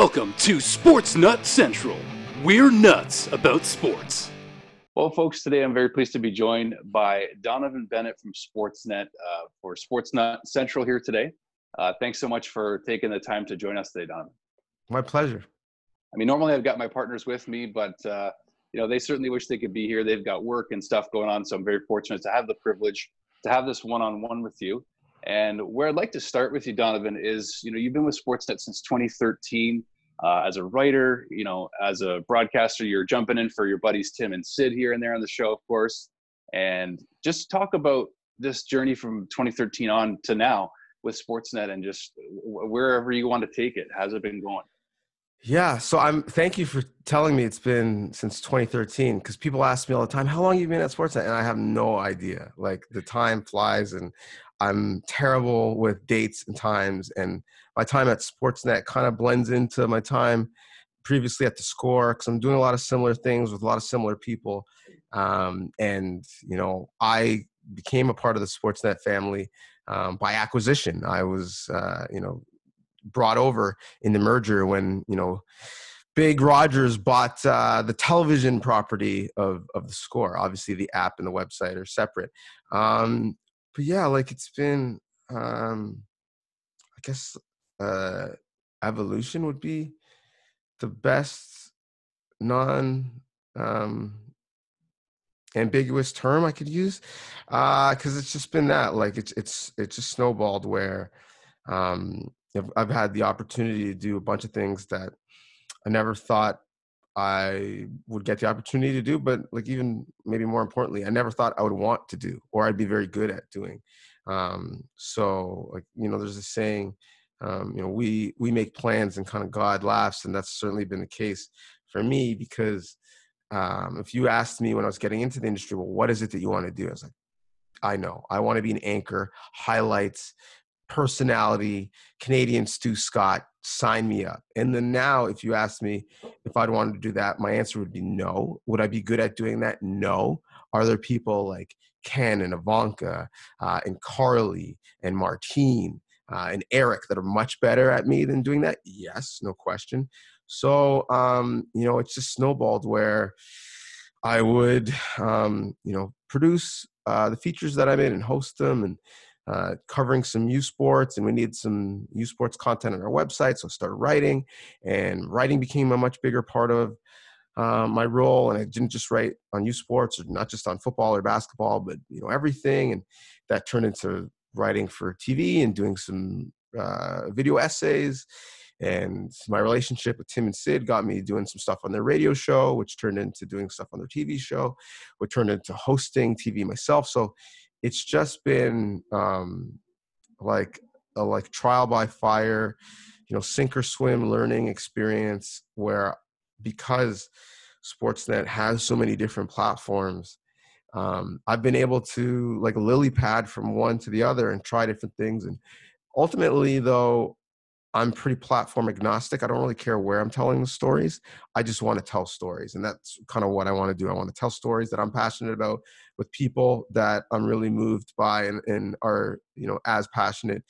Welcome to Sports Nut Central. We're nuts about sports. Well, folks, today I'm very pleased to be joined by Donnovan Bennett from Sportsnet uh, for Sportsnet Central here today. Uh, thanks so much for taking the time to join us today, Donnovan. My pleasure. I mean, normally I've got my partners with me, but uh, you know they certainly wish they could be here. They've got work and stuff going on, so I'm very fortunate to have the privilege to have this one-on-one with you. And where I'd like to start with you, Donnovan, is you know you've been with Sportsnet since 2013 uh, as a writer, you know, as a broadcaster. You're jumping in for your buddies Tim and Sid here and there on the show, of course. And just talk about this journey from 2013 on to now with Sportsnet, and just wherever you want to take it. How's it been going? Yeah, so I'm. Thank you for telling me it's been since 2013 because people ask me all the time, "How long you've you been at Sportsnet?" And I have no idea. Like the time flies, and I'm terrible with dates and times, and my time at Sportsnet kind of blends into my time previously at the score because I'm doing a lot of similar things with a lot of similar people. Um, and, you know, I became a part of the Sportsnet family um, by acquisition. I was, uh, you know, brought over in the merger when, you know, Big Rogers bought uh, the television property of, of the score. Obviously, the app and the website are separate. Um, but yeah, like it's been, um, I guess, uh, evolution would be the best non um, ambiguous term I could use because uh, it's just been that like it's it's it's just snowballed where um, I've, I've had the opportunity to do a bunch of things that I never thought I would get the opportunity to do, but like even maybe more importantly, I never thought I would want to do or I'd be very good at doing. Um, so like you know, there's a saying, um, you know, we we make plans and kind of God laughs, and that's certainly been the case for me because um, if you asked me when I was getting into the industry, well, what is it that you want to do? I was like, I know, I want to be an anchor, highlights, personality, Canadian Stu Scott, sign me up. And then now, if you ask me if I'd wanted to do that, my answer would be no. Would I be good at doing that? No. Are there people like Ken and Evanka uh, and Carly and Martine uh, and Eric that are much better at me than doing that? Yes, no question. So, um, you know, it's just snowballed where I would, um, you know, produce uh, the features that I'm in and host them and uh, covering some U Sports, and we need some U Sports content on our website. So I started writing, and writing became a much bigger part of uh, my role. And I didn't just write on U Sports, or not just on football or basketball, but you know everything. And that turned into writing for TV and doing some uh, video essays. And my relationship with Tim and Sid got me doing some stuff on their radio show, which turned into doing stuff on their TV show, which turned into hosting TV myself. So it's just been um, like a like trial by fire, you know, sink or swim learning experience where because Sportsnet has so many different platforms, um, I've been able to like lily pad from one to the other and try different things. And ultimately, though, I'm pretty platform agnostic. I don't really care where I'm telling the stories. I just want to tell stories. And that's kind of what I want to do. I want to tell stories that I'm passionate about with people that I'm really moved by and, and are, you know, as passionate.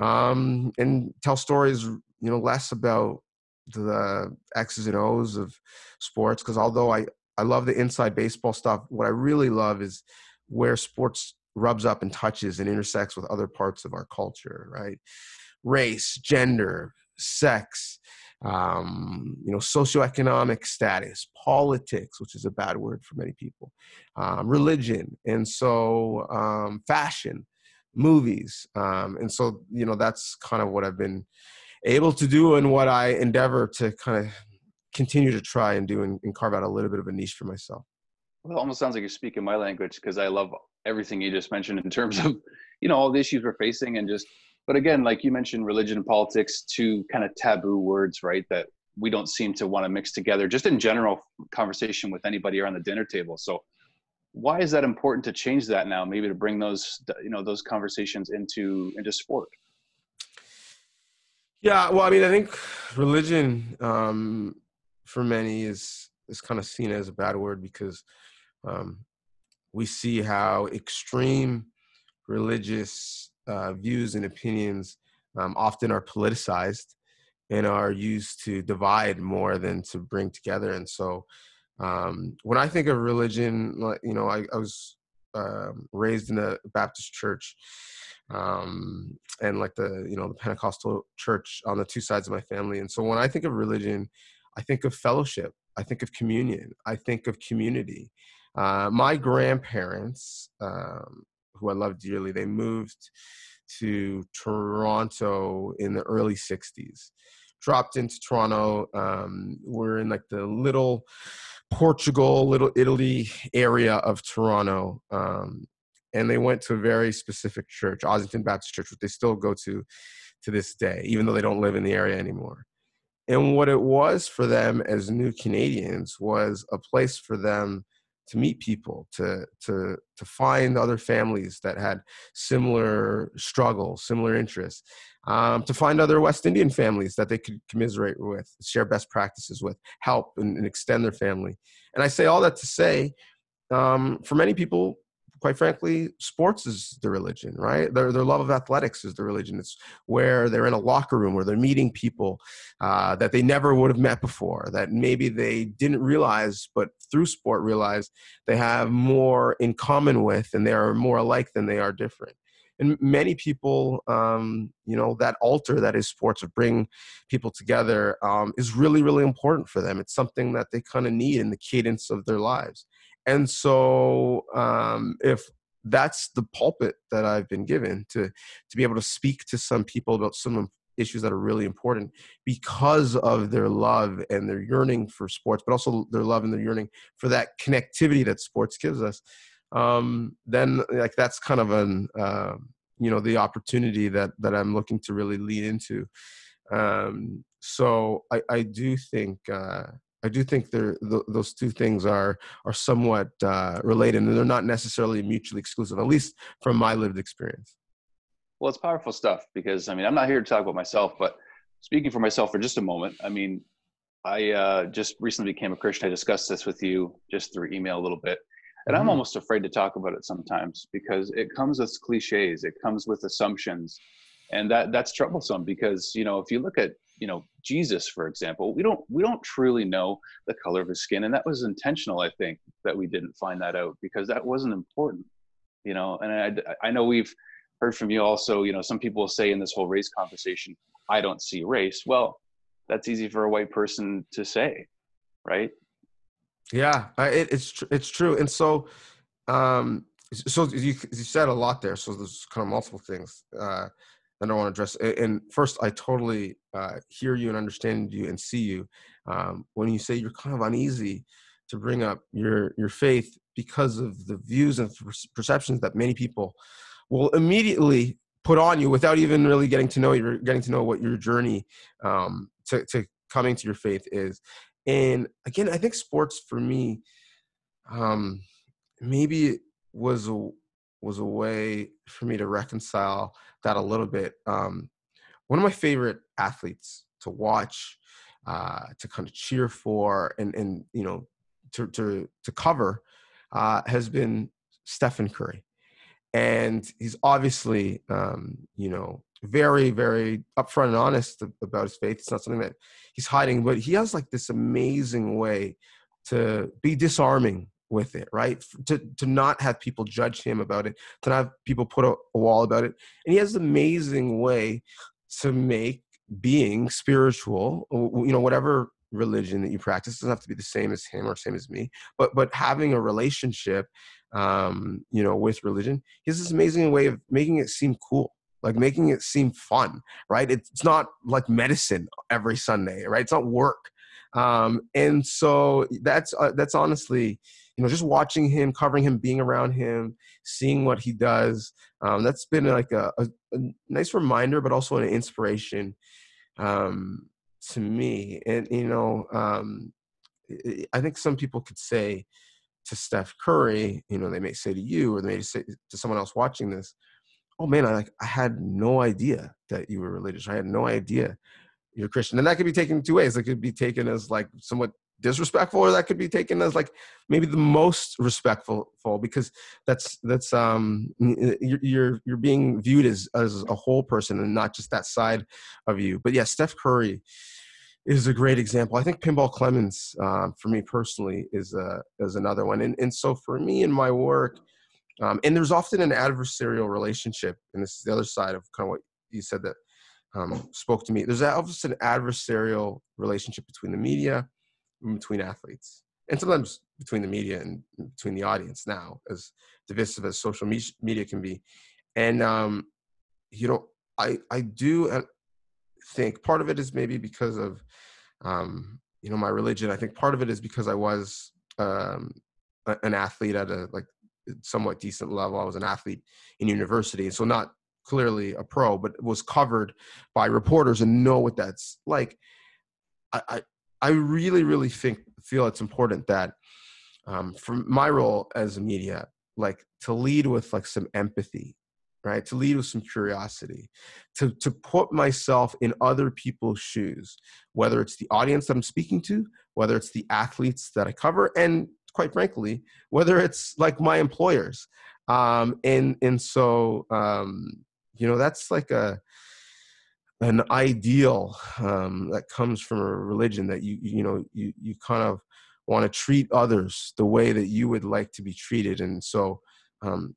Um, and tell stories, you know, less about the X's and O's of sports. Because although I, I love the inside baseball stuff, what I really love is where sports rubs up and touches and intersects with other parts of our culture, right? Race, gender, sex, um, you know, socioeconomic status, politics, which is a bad word for many people, um, religion, and so um, fashion, movies, um, and so you know that's kind of what I've been able to do and what I endeavor to kind of continue to try and do and, and carve out a little bit of a niche for myself. Well, it almost sounds like you're speaking my language because I love everything you just mentioned in terms of you know all the issues we're facing and just but again like you mentioned religion and politics two kind of taboo words right that we don't seem to want to mix together just in general conversation with anybody around the dinner table. So why is that important to change that now maybe to bring those you know those conversations into into sport? Yeah well i mean i think religion um for many is is kind of seen as a bad word because um we see how extreme religious uh, views and opinions um, often are politicized and are used to divide more than to bring together. And so, um, when I think of religion, you know, I, I was uh, raised in a Baptist church, um, and like the you know the Pentecostal church on the two sides of my family. And so when I think of religion, I think of fellowship. I think of communion. I think of community. Uh, my grandparents, um, who I love dearly, they moved to Toronto in the early '60s. Dropped into Toronto. Um, we're in like the little Portugal, Little Italy area of Toronto. Um, and they went to a very specific church, Ossington Baptist Church, which they still go to to this day, even though they don't live in the area anymore. And what it was for them as new Canadians was a place for them to meet people, to to to find other families that had similar struggles, similar interests, um, to find other West Indian families that they could commiserate with, share best practices with, help and, and extend their family. And I say all that to say, um, for many people, quite frankly, sports is the religion, right? Their, their love of athletics is the religion. It's where they're in a locker room where they're meeting people uh, that they never would have met before, that maybe they didn't realize, but through sport realize they have more in common with and they are more alike than they are different and many people um, you know that altar that is sports of bring people together um, is really really important for them it's something that they kind of need in the cadence of their lives and so um, if that's the pulpit that i've been given to to be able to speak to some people about some issues that are really important because of their love and their yearning for sports but also their love and their yearning for that connectivity that sports gives us um, then like that's kind of an uh, you know the opportunity that that I'm looking to really lean into. Um, so I, I do think uh, I do think th- those two things are are somewhat uh, related, and they're not necessarily mutually exclusive. At least from my lived experience. Well, it's powerful stuff because I mean I'm not here to talk about myself, but speaking for myself for just a moment, I mean I uh, just recently became a Christian. I discussed this with you just through email a little bit. And I'm mm-hmm. almost afraid to talk about it sometimes because it comes with cliches, it comes with assumptions. And that that's troublesome because, you know, if you look at, you know, Jesus, for example, we don't we don't truly know the color of his skin. And that was intentional, I think, that we didn't find that out because that wasn't important. You know, and I I know we've heard from you also, you know, some people say in this whole race conversation, I don't see race. Well, that's easy for a white person to say, right? Yeah, it, it's tr- it's true, and so um, so you, you said a lot there. So there's kind of multiple things uh, that I want to address. And first, I totally uh, hear you and understand you and see you um, when you say you're kind of uneasy to bring up your your faith because of the views and perceptions that many people will immediately put on you without even really getting to know you, getting to know what your journey um, to, to coming to your faith is. And again, I think sports for me, um, maybe was was a way for me to reconcile that a little bit. Um, one of my favorite athletes to watch, uh, to kind of cheer for, and and you know, to to to cover, uh, has been Stephen Curry, and he's obviously, um, you know, very very upfront and honest about his faith it's not something that he's hiding but he has like this amazing way to be disarming with it right to to not have people judge him about it to not have people put a, a wall about it and he has an amazing way to make being spiritual you know whatever religion that you practice doesn't have to be the same as him or same as me but but having a relationship um you know with religion he has this amazing way of making it seem cool like making it seem fun, right? It's not like medicine every Sunday, right? It's not work. Um, and so that's uh, that's honestly, you know, just watching him, covering him, being around him, seeing what he does. Um, that's been like a, a, a, nice reminder, but also an inspiration um, to me. And you know, um, I think some people could say to Steph Curry, you know, they may say to you, or they may say to someone else watching this, oh man, I like I had no idea that you were religious. I had no idea you're Christian. And that could be taken two ways. It could be taken as like somewhat disrespectful or that could be taken as like maybe the most respectful because that's that's um you're you're being viewed as as a whole person and not just that side of you. But yeah steph curry is a great example. I think Pinball Clemons um, for me personally is a is another one. And and so for me in my work um, and there's often an adversarial relationship and this is the other side of kind of what you said that um, spoke to me. There's obviously an adversarial relationship between the media between athletes, and sometimes between the media and between the audience now, as divisive as social media can be. And um, you know, I I do uh, think part of it is maybe because of um, you know my religion. I think part of it is because I was um, an athlete at a like somewhat decent level. I was an athlete in university, so not clearly a pro, but was covered by reporters and know what that's like. I, I, really, really think feel it's important that um, for my role as a media, like to lead with like some empathy, right? To lead with some curiosity, to to put myself in other people's shoes, whether it's the audience that I'm speaking to, whether it's the athletes that I cover, and quite frankly, whether it's like my employers. Um, and and so um, you know that's like a an ideal um, that comes from a religion that you you know you you kind of want to treat others the way that you would like to be treated. And so um,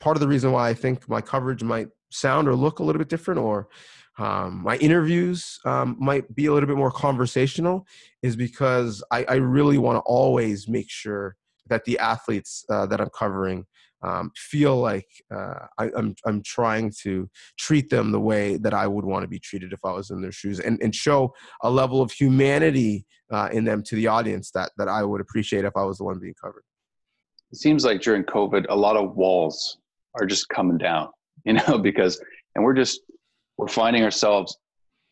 part of the reason why i think my coverage might sound or look a little bit different or um, my interviews um, might be a little bit more conversational is because I, I really want to always make sure that the athletes uh, that i'm covering um, feel like uh, I, am I'm, I'm trying to treat them the way that I would want to be treated if I was in their shoes, and and show a level of humanity uh, in them to the audience that that I would appreciate if I was the one being covered. It seems like during COVID, a lot of walls are just coming down, you know, because and we're just we're finding ourselves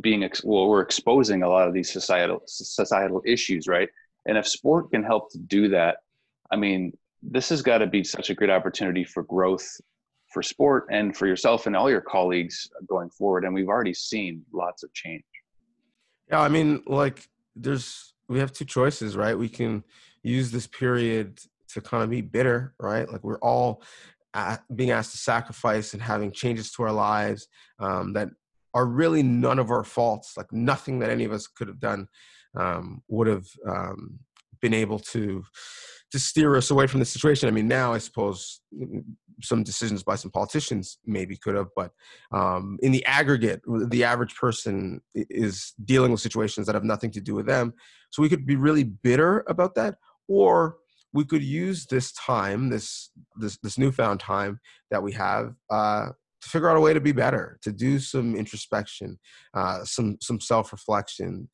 being well, we're exposing a lot of these societal societal issues, right? And if sport can help to do that, I mean, this has got to be such a great opportunity for growth for sport and for yourself and all your colleagues going forward. And we've already seen lots of change. Yeah, I mean, like there's we have two choices, right? We can use this period to kind of be bitter, right? Like we're all being asked to sacrifice and having changes to our lives um, that are really none of our faults. Like nothing that any of us could have done um, would have um, been able to to steer us away from the situation. I mean, now I suppose some decisions by some politicians maybe could have, but um, in the aggregate, the average person is dealing with situations that have nothing to do with them. So we could be really bitter about that, or we could use this time, this this this newfound time that we have. Uh, to figure out a way to be better, to do some introspection, uh, some some self reflection,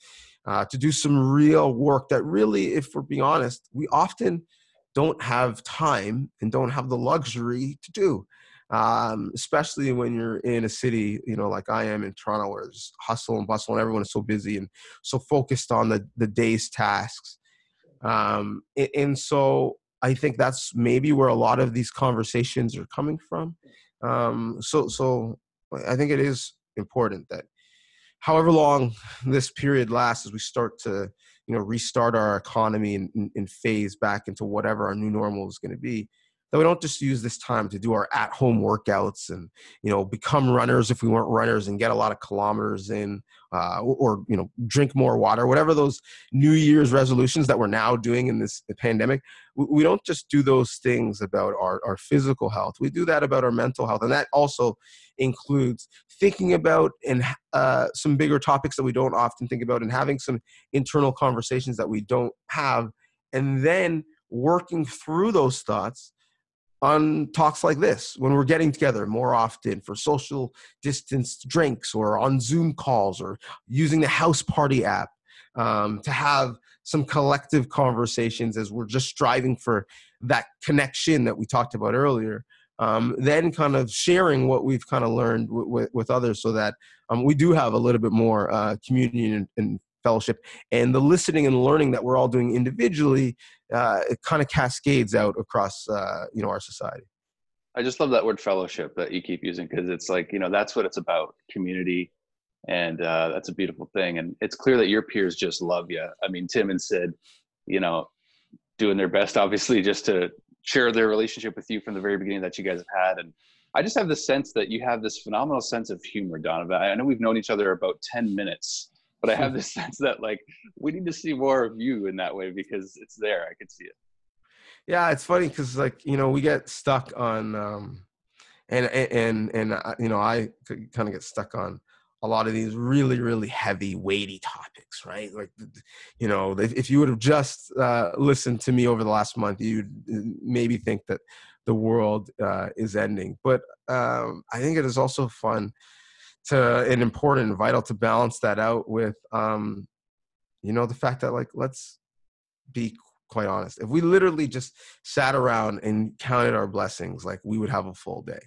uh, to do some real work that really, if we're being honest, we often don't have time and don't have the luxury to do. Um, especially when you're in a city, you know, like I am in Toronto, where there's hustle and bustle, and everyone is so busy and so focused on the the day's tasks. Um, and, and so I think that's maybe where a lot of these conversations are coming from. Um, so, so I think it is important that however long this period lasts as we start to you know restart our economy and, and phase back into whatever our new normal is going to be that we don't just use this time to do our at home workouts and you know become runners if we weren't runners and get a lot of kilometers in uh, or, you know drink more water whatever those new year's resolutions that we're now doing in this pandemic we, we don't just do those things about our, our physical health. We do that about our mental health and that also includes thinking about and uh, some bigger topics that we don't often think about and having some internal conversations that we don't have and then working through those thoughts on talks like this when we're getting together more often for social distance drinks or on Zoom calls or using the house party app um, to have some collective conversations as we're just striving for that connection that we talked about earlier. Um, then kind of sharing what we've kind of learned w- w- with others so that um, we do have a little bit more uh, community and, and fellowship and the listening and learning that we're all doing individually uh, it kind of cascades out across uh, you know our society i just love that word fellowship that you keep using because it's like you know that's what it's about community and uh, that's a beautiful thing. And it's clear that your peers just love you. I mean, Tim and Sid, you know, doing their best, obviously, just to share their relationship with you from the very beginning that you guys have had. And I just have the sense that you have this phenomenal sense of humor, Donnovan. I know we've known each other about 10 minutes, but I have this sense that like we need to see more of you in that way because it's there. I can see it. Yeah, it's funny because like you know we get stuck on, um, and and and uh, you know I kind of get stuck on a lot of these really really heavy weighty topics right like you know if you would have just uh, listened to me over the last month you'd uh, maybe think that the world uh, is ending but um, i think it is also fun to and important and vital to balance that out with um, you know the fact that like let's be quite honest if we literally just sat around and counted our blessings like we would have a full day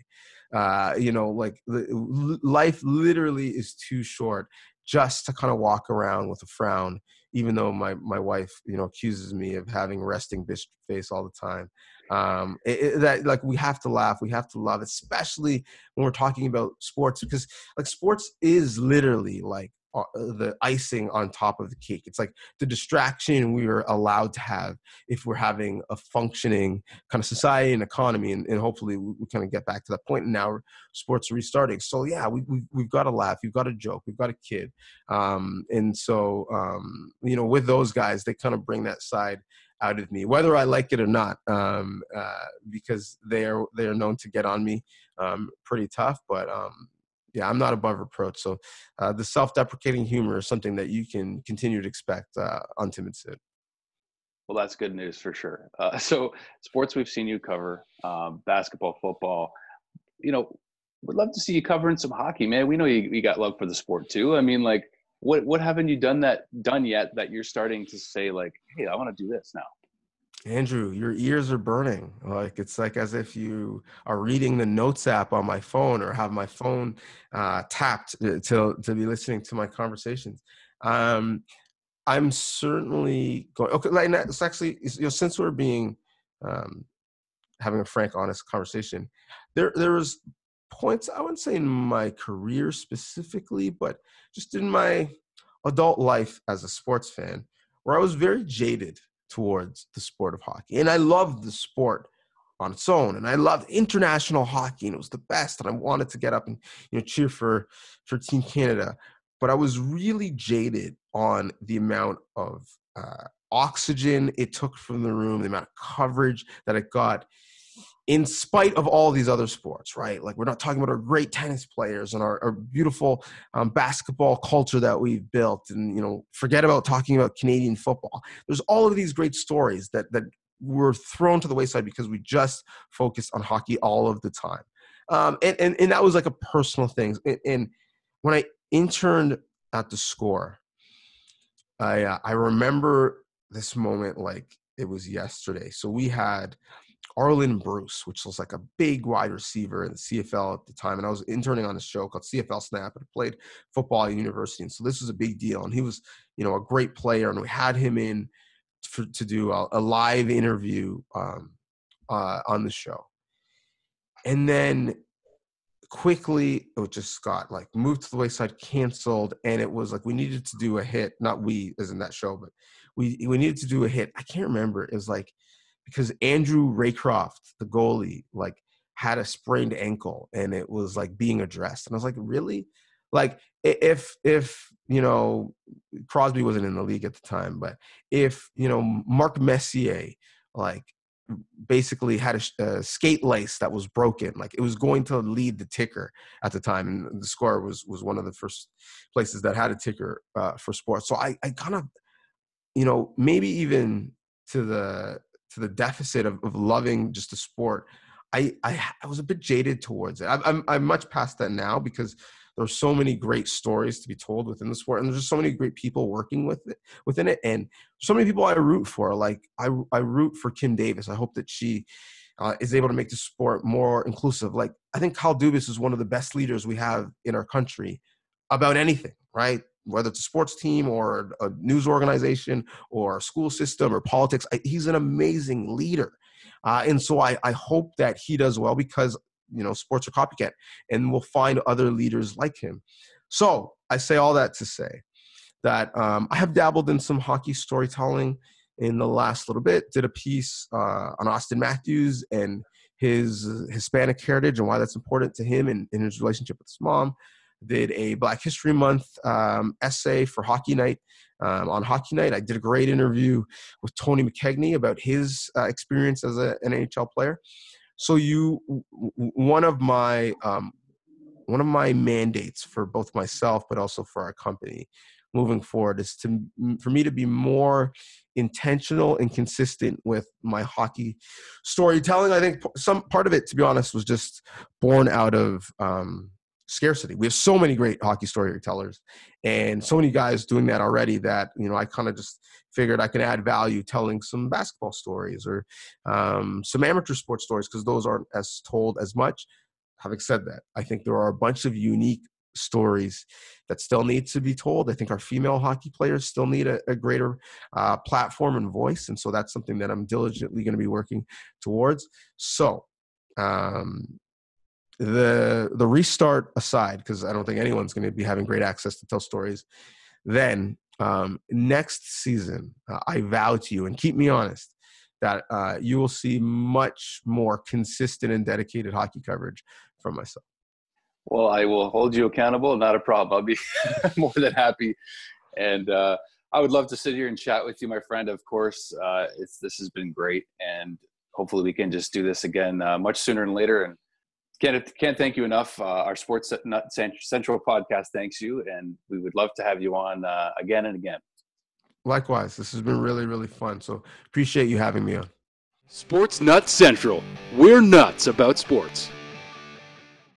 uh, you know, like life literally is too short just to kind of walk around with a frown. Even though my my wife, you know, accuses me of having resting bitch face all the time, um, it, it, that like we have to laugh, we have to love, especially when we're talking about sports, because like sports is literally like the icing on top of the cake. It's like the distraction we are allowed to have if we're having a functioning kind of society and economy, and, and hopefully we, we, kind of get back to that point. And now sports are restarting. So yeah, we, we we've got to laugh, we've got a joke, we've got a kid, um, and so um, you know with those guys, they kind of bring that side out of me, whether I like it or not, um, uh, because they are they are known to get on me um, pretty tough. But um, yeah, I'm not above reproach. So uh, the self-deprecating humor is something that you can continue to expect uh, on Tim and Sid. Well, that's good news for sure. Uh, so sports we've seen you cover, um, basketball, football. You know, would love to see you covering some hockey, man. We know you, you got love for the sport too. I mean, like, what what haven't you done that done yet that you're starting to say like, hey, I want to do this now? Andrew, your ears are burning. Like it's like as if you are reading the notes app on my phone or have my phone uh, tapped to, to be listening to my conversations. Um, I'm certainly going. Okay, like it's actually you know since we're being um, having a frank, honest conversation, there there was points I wouldn't say in my career specifically, but just in my adult life as a sports fan, where I was very jaded towards the sport of hockey. And I loved the sport on its own. And I loved international hockey and it was the best. And I wanted to get up and you know cheer for for Team Canada. But I was really jaded on the amount of uh, oxygen it took from the room, the amount of coverage that it got in spite of all these other sports, right? Like we're not talking about our great tennis players and our, our beautiful um, basketball culture that we've built, and you know, forget about talking about Canadian football. There's all of these great stories that that were thrown to the wayside because we just focused on hockey all of the time, um, and, and and that was like a personal thing. And, and when I interned at the Score, I uh, I remember this moment like it was yesterday. So we had Arland Bruce, which was like a big wide receiver in the CFL at the time. And I was interning on a show called CFL Snap and I played football at university. And so this was a big deal. And he was, you know, a great player. And we had him in for, to do a, a live interview um, uh, on the show. And then quickly it just got like moved to the wayside, canceled. And it was like we needed to do a hit, not we as in that show, but we, we needed to do a hit. I can't remember. It was like, because Andrew Raycroft, the goalie, like had a sprained ankle and it was like being addressed. And I was like, really? Like if if you know Crosby wasn't in the league at the time, but if you know Mark Messier like basically had a, a, skate lace that was broken like it was going to lead the ticker at the time and the score was was one of the first places that had a ticker uh, for sports so i i kind of you know maybe even to the to the deficit of, of loving just the sport, I, I, I was a bit jaded towards it. I, I'm I'm much past that now because there are so many great stories to be told within the sport, and there's just so many great people working with it within it, and so many people I root for. Like I I root for Kim Davis. I hope that she. Uh, is able to make the sport more inclusive. Like I think Kyle Dubas is one of the best leaders we have in our country about anything, right? whether it's a sports team or a news organization or a school system or politics. He's an amazing leader. Uh, and so I, I hope that he does well because, you know, sports are copycat and we'll find other leaders like him. So I say all that to say that um, I have dabbled in some hockey storytelling in the last little bit. Did a piece uh, on Auston Matthews and his Hispanic heritage and why that's important to him and in his relationship with his mom. Did a Black History Month um, essay for Hockey Night. Um, on Hockey Night, I did a great interview with Tony McKegney about his uh, experience as an NHL player. So you, one of my um, one of my mandates for both myself but also for our company moving forward is to for me to be more intentional and consistent with my hockey storytelling i think some part of it to be honest was just born out of um, scarcity we have so many great hockey storytellers and so many guys doing that already that you know i kind of just figured i can add value telling some basketball stories or um, some amateur sports stories because those aren't as told as much having said that i think there are a bunch of unique stories that still need to be told. I think our female hockey players still need a, a greater uh, platform and voice, and so that's something that I'm diligently going to be working towards. So, um, the the restart aside, because I don't think anyone's going to be having great access to tell stories. Then um, next season, uh, I vow to you and keep me honest that uh, you will see much more consistent and dedicated hockey coverage from myself. Well, I will hold you accountable. Not a problem. I'll be more than happy. And uh, I would love to sit here and chat with you, my friend. Of course, uh, it's this has been great, and hopefully we can just do this again uh, much sooner than later. And can't can't thank you enough. Uh, our Sports Nut Central podcast thanks you, and we would love to have you on uh, again and again. Likewise, this has been really really fun. So appreciate you having me on. Sports Nuts Central. We're nuts about sports.